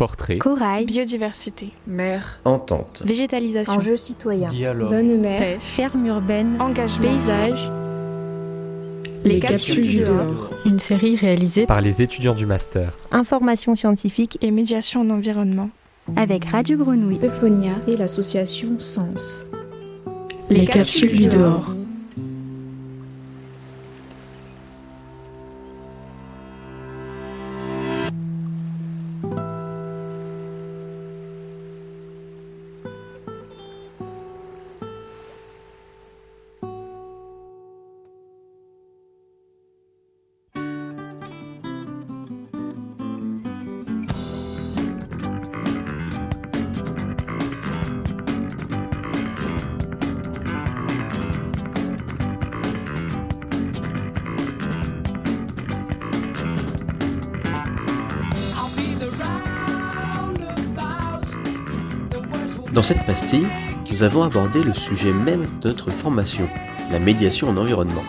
Portrait, corail, biodiversité, mer, entente, végétalisation, enjeux citoyens, dialogue, bonne pêche, ferme urbaine, engagement, paysage. Les, Les capsules, capsules du dehors. Une série réalisée par les étudiants du master. Information scientifique. Et médiation en environnement. Avec Radio Grenouille, Euphonia et l'association Sens. Les, Les capsules, capsules, du dehors. Dans cette pastille, nous avons abordé le sujet même de notre formation, la médiation en environnement.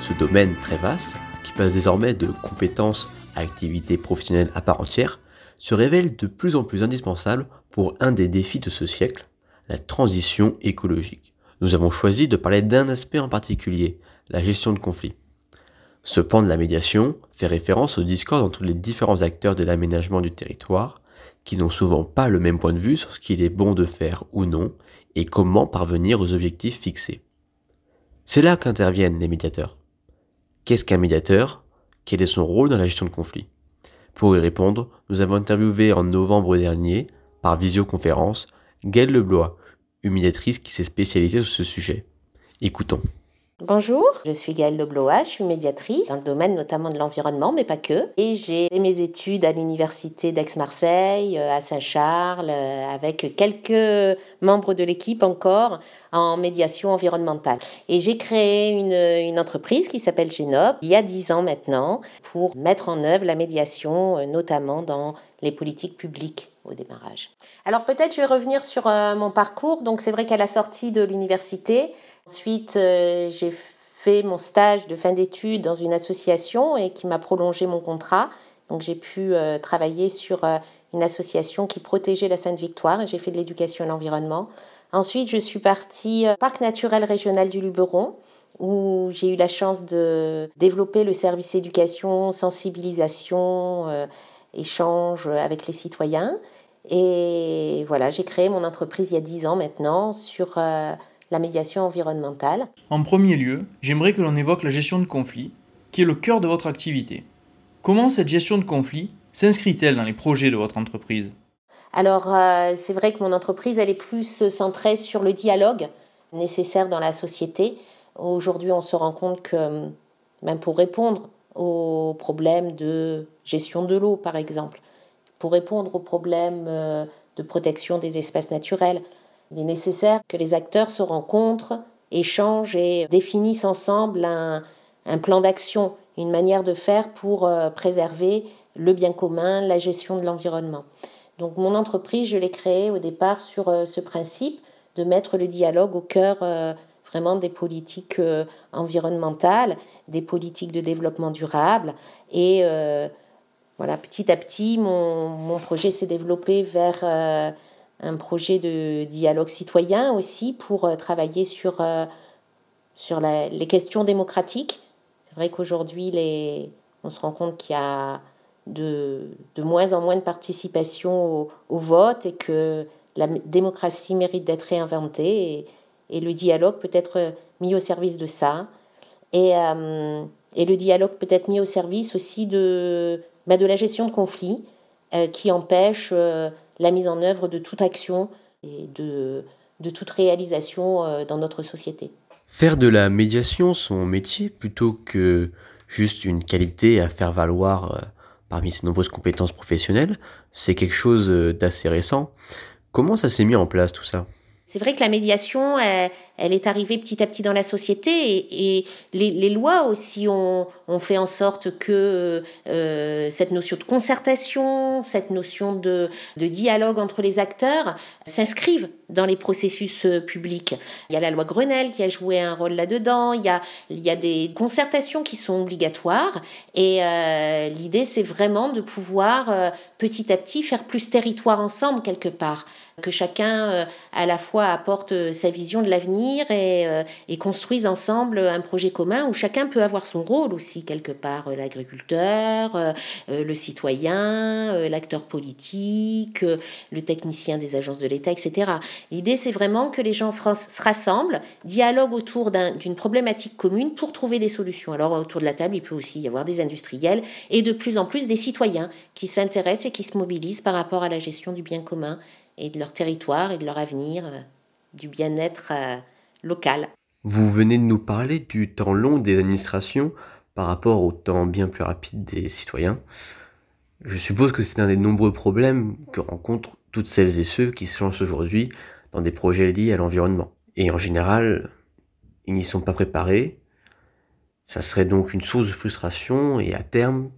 Ce domaine très vaste, qui passe désormais de compétences à activités professionnelles à part entière, se révèle de plus en plus indispensable pour un des défis de ce siècle, la transition écologique. Nous avons choisi de parler d'un aspect en particulier, la gestion de conflits. Ce pan de la médiation fait référence au discours entre les différents acteurs de l'aménagement du territoire, qui n'ont souvent pas le même point de vue sur ce qu'il est bon de faire ou non, et comment parvenir aux objectifs fixés. C'est là qu'interviennent les médiateurs. Qu'est-ce qu'un médiateur? Quel est son rôle dans la gestion de conflits? Pour y répondre, nous avons interviewé en novembre dernier, par visioconférence, Gaëlle Leblois, une médiatrice qui s'est spécialisée sur ce sujet. Écoutons. Bonjour, je suis Gaëlle Leblois, je suis médiatrice dans le domaine notamment de l'environnement, mais pas que. Et j'ai fait mes études à l'université d'Aix-Marseille, euh, à Saint-Charles, euh, avec quelques membres de l'équipe encore en médiation environnementale. Et j'ai créé une, une, entreprise qui s'appelle Génop il y a dix ans maintenant pour mettre en œuvre la médiation, euh, notamment dans les politiques publiques au démarrage. Alors peut-être je vais revenir sur mon parcours. Donc c'est vrai qu'à la sortie de l'université, Ensuite, euh, j'ai fait mon stage de fin d'études dans une association et qui m'a prolongé mon contrat. Donc j'ai pu euh, travailler sur euh, une association qui protégeait la Sainte-Victoire et j'ai fait de l'éducation à l'environnement. Ensuite, je suis partie au Parc naturel régional du Luberon où j'ai eu la chance de développer le service éducation, sensibilisation, échange avec les citoyens. Et voilà, j'ai créé mon entreprise il y a dix ans maintenant sur la médiation environnementale. En premier lieu, j'aimerais que l'on évoque la gestion de conflits, qui est le cœur de votre activité. Comment cette gestion de conflits s'inscrit-elle dans les projets de votre entreprise? Alors, euh, c'est vrai que mon entreprise, elle est plus centrée sur le dialogue nécessaire dans la société. Aujourd'hui, on se rend compte que, même ben, pour répondre aux problèmes de gestion de l'eau, par exemple, pour répondre aux problèmes euh, de protection des espaces naturels, il est nécessaire que les acteurs se rencontrent, échangent et définissent ensemble un, plan d'action, une manière de faire pour euh, préserver le bien commun, la gestion de l'environnement. Donc mon entreprise, je l'ai créée au départ sur euh, ce principe de mettre le dialogue au cœur vraiment des politiques environnementales, des politiques de développement durable. Et voilà, petit à petit, mon, mon projet s'est développé vers un projet de dialogue citoyen aussi pour euh, travailler sur, euh, sur les questions démocratiques. C'est vrai qu'aujourd'hui, on se rend compte qu'il y a de, de, moins en moins de participation au, vote et que la démocratie mérite d'être réinventée et, le dialogue peut être mis au service de ça. Et, euh, et le dialogue peut être mis au service aussi de, bah, de la gestion de conflits qui empêche la mise en œuvre de toute action et de, de toute réalisation euh, dans notre société. Faire de la médiation son métier plutôt que juste une qualité à faire valoir euh, parmi ses nombreuses compétences professionnelles, c'est quelque chose euh, d'assez récent. Comment ça s'est mis en place tout ça? C'est vrai que la médiation, elle, est arrivée petit à petit dans la société et, les, lois aussi ont, fait en sorte que euh, cette notion de concertation, cette notion de, dialogue entre les acteurs s'inscrivent dans les processus euh, publics. Il y a la loi Grenelle qui a joué un rôle là-dedans, il y a, il y a des concertations qui sont obligatoires et euh, l'idée c'est vraiment de pouvoir euh, petit à petit faire plus territoire ensemble quelque part que chacun à la fois apporte sa vision de l'avenir et, et, construise ensemble un projet commun où chacun peut avoir son rôle aussi quelque part, l'agriculteur, le citoyen, l'acteur politique, le technicien des agences de l'État, etc. L'idée c'est vraiment que les gens se, rassemblent, dialoguent autour d'une problématique commune pour trouver des solutions. Alors autour de la table, il peut aussi y avoir des industriels et de plus en plus des citoyens qui s'intéressent et qui se mobilisent par rapport à la gestion du bien commun et de leur territoire et de leur avenir, euh, du bien-être euh, local. Vous venez de nous parler du temps long des administrations par rapport au temps bien plus rapide des citoyens. Je suppose que c'est un des nombreux problèmes que rencontrent toutes celles et ceux qui se lancent aujourd'hui dans des projets liés à l'environnement. Et en général, ils n'y sont pas préparés. Ça serait donc une source de frustration et à terme,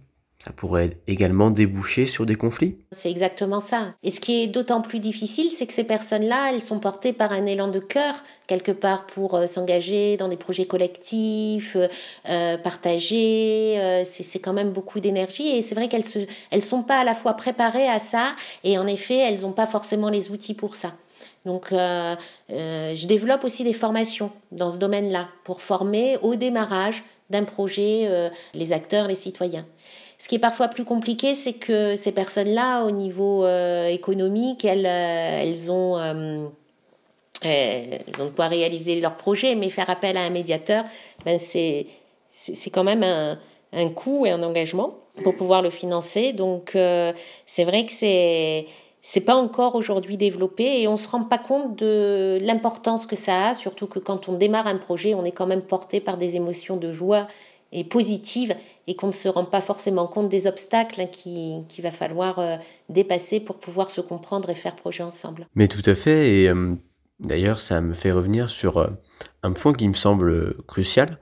ça pourrait également déboucher sur des conflits C'est exactement ça. Et ce qui est d'autant plus difficile, c'est que ces personnes-là, elles sont portées par un élan de cœur, quelque part, pour euh, s'engager dans des projets collectifs, euh, euh partagés. Euh, c'est quand même beaucoup d'énergie. Et c'est vrai qu'elles ne sont pas à la fois préparées à ça, et en effet, elles n'ont pas forcément les outils pour ça. Donc, je développe aussi des formations dans ce domaine-là pour former au démarrage d'un projet les acteurs, les citoyens. Ce qui est parfois plus compliqué, c'est que ces personnes-là, au niveau euh, économique, elles, euh, elles ont... Euh, elles ont de quoi réaliser leur projet, mais faire appel à un médiateur, ben c'est, c'est quand même un, un coût et un engagement pour pouvoir le financer. Donc c'est vrai que c'est c'est pas encore aujourd'hui développé et on se rend pas compte de l'importance que ça a, surtout que quand on démarre un projet, on est quand même porté par des émotions de joie et positives et qu'on ne se rend pas forcément compte des obstacles hein, qu'il va falloir euh, dépasser pour pouvoir se comprendre et faire projet ensemble. Mais tout à fait, et euh, d'ailleurs ça me fait revenir sur euh, un point qui me semble crucial,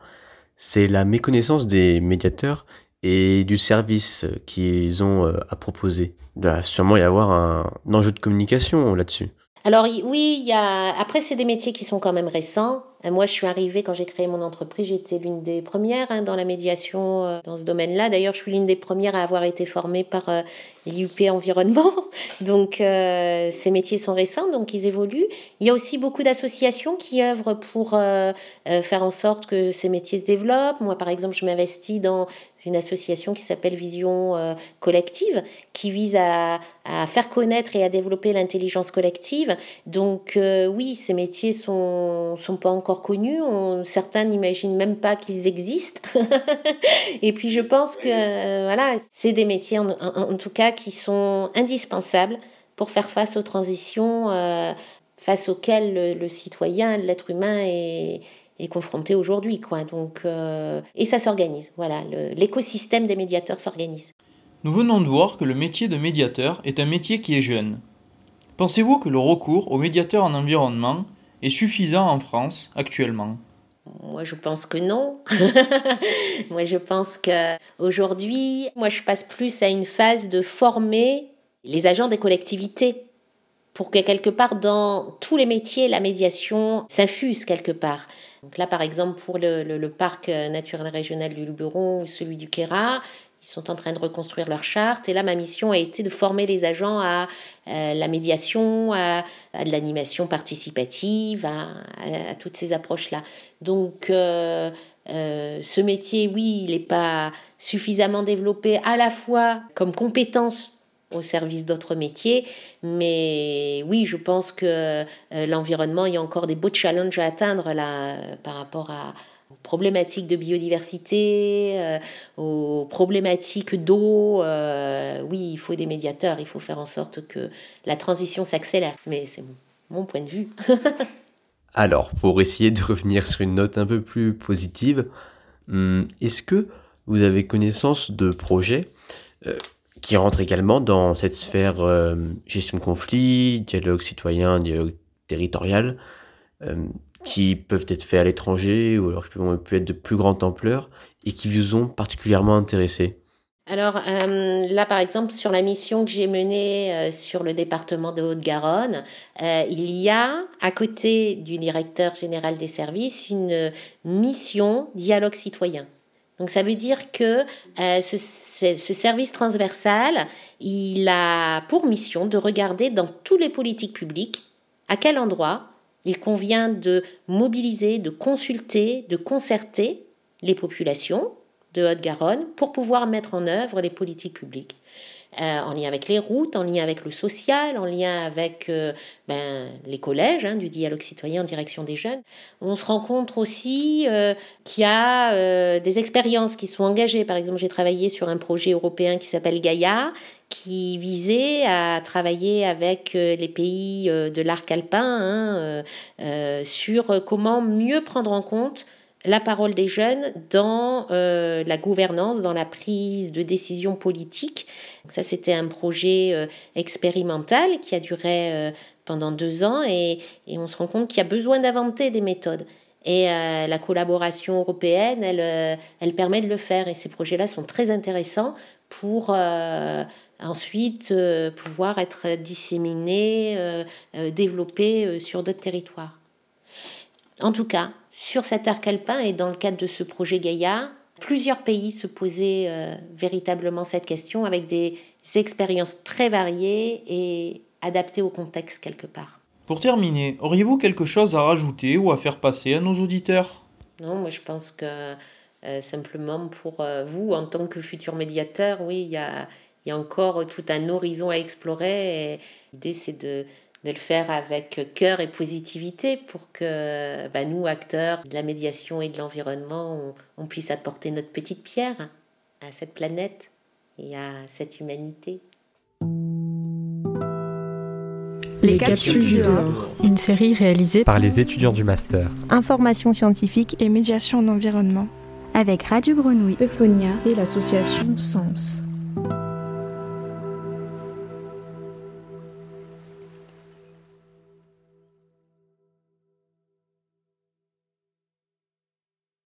c'est la méconnaissance des médiateurs et du service qu'ils ont à proposer. Il doit sûrement y avoir un enjeu de communication là-dessus. Alors oui, il y a... après c'est des métiers qui sont quand même récents. Euh, moi, je suis arrivée quand j'ai créé mon entreprise, j'étais l'une des premières hein, dans la médiation euh, dans ce domaine-là. D'ailleurs, je suis l'une des premières à avoir été formée par euh, l'IUP Environnement. Donc, ces métiers sont récents, donc ils évoluent. Il y a aussi beaucoup d'associations qui œuvrent pour faire en sorte que ces métiers se développent. Moi, par exemple, je m'investis dans une association qui s'appelle Vision euh, Collective, qui vise à, faire connaître et à développer l'intelligence collective. Donc euh, oui, ces métiers sont sont pas encore connus. certains n'imaginent même pas qu'ils existent. et puis je pense que euh, voilà, c'est des métiers en, tout cas qui sont indispensables pour faire face aux transitions face auxquelles le, le citoyen, l'être humain est est confronté aujourd'hui. Quoi. Donc, euh, et ça s'organise. Voilà, l'écosystème des médiateurs s'organise. Nous venons de voir que le métier de médiateur est un métier qui est jeune. Pensez-vous que le recours aux médiateurs en environnement est suffisant en France actuellement? Moi, je pense que non. moi, je pense que aujourd'hui, moi, je passe plus à une phase de former les agents des collectivités pour que quelque part dans tous les métiers, la médiation s'infuse quelque part. Donc là, par exemple, pour le, parc naturel régional du Luberon ou celui du Quéra, ils sont en train de reconstruire leur charte. Et là, ma mission a été de former les agents à, euh, la médiation, à, de l'animation participative, à, toutes ces approches-là. Donc, euh, euh, ce métier, oui, il n'est pas suffisamment développé à la fois comme compétence au service d'autres métiers. Mais oui, je pense que l'environnement, il y a encore des beaux challenges à atteindre là par rapport à, aux problématiques de biodiversité, euh, aux problématiques d'eau. Euh, oui, il faut des médiateurs, il faut faire en sorte que la transition s'accélère. Mais c'est mon point de vue. Alors, pour essayer de revenir sur une note un peu plus positive, hum, est-ce que vous avez connaissance de projets qui rentre également dans cette sphère euh, gestion de conflits, dialogue citoyen, dialogue territorial, euh, qui peuvent être faits à l'étranger ou alors qui peuvent être de plus grande ampleur et qui vous ont particulièrement intéressé. alors euh, là, par exemple, sur la mission que j'ai menée euh, sur le département de Haute-Garonne, euh, il y a, à côté du directeur général des services, une mission dialogue citoyen. Donc ça veut dire que ce, ce, service transversal, il a pour mission de regarder dans toutes les politiques publiques à quel endroit il convient de mobiliser, de consulter, de concerter les populations de Haute-Garonne pour pouvoir mettre en œuvre les politiques publiques. Euh, en lien avec les routes, en lien avec le social, en lien avec euh, ben, les collèges hein, du dialogue citoyen en direction des jeunes. On se rend compte aussi euh, qu'il y a des expériences qui sont engagées. Par exemple, j'ai travaillé sur un projet européen qui s'appelle Gaïa, qui visait à travailler avec les pays de l'arc alpin hein, sur comment mieux prendre en compte la parole des jeunes dans euh, la gouvernance, dans la prise de décision politique. ça, c'était un projet euh, expérimental qui a duré euh, pendant deux ans et, on se rend compte qu'il y a besoin d'inventer des méthodes. Et la collaboration européenne, elle, elle permet de le faire. Et ces projets-là sont très intéressants pour ensuite pouvoir être disséminés, développés sur d'autres territoires. En tout cas, sur cet arc alpin et dans le cadre de ce projet Gaïa, plusieurs pays se posaient euh, véritablement cette question avec des expériences très variées et adaptées au contexte quelque part. Pour terminer, auriez-vous quelque chose à rajouter ou à faire passer à nos auditeurs? Non, moi je pense que euh, simplement pour euh, vous, en tant que futur médiateur, oui, il y a, y a, encore tout un horizon à explorer. L'idée, c'est de, de le faire avec cœur et positivité pour que bah, nous, acteurs de la médiation et de l'environnement, on, puisse apporter notre petite pierre à cette planète et à cette humanité. Les capsules du dehors. Une série réalisée par les étudiants du master. Information scientifique et médiation en environnement. Avec Radio Grenouille, Euphonia et l'association Sens.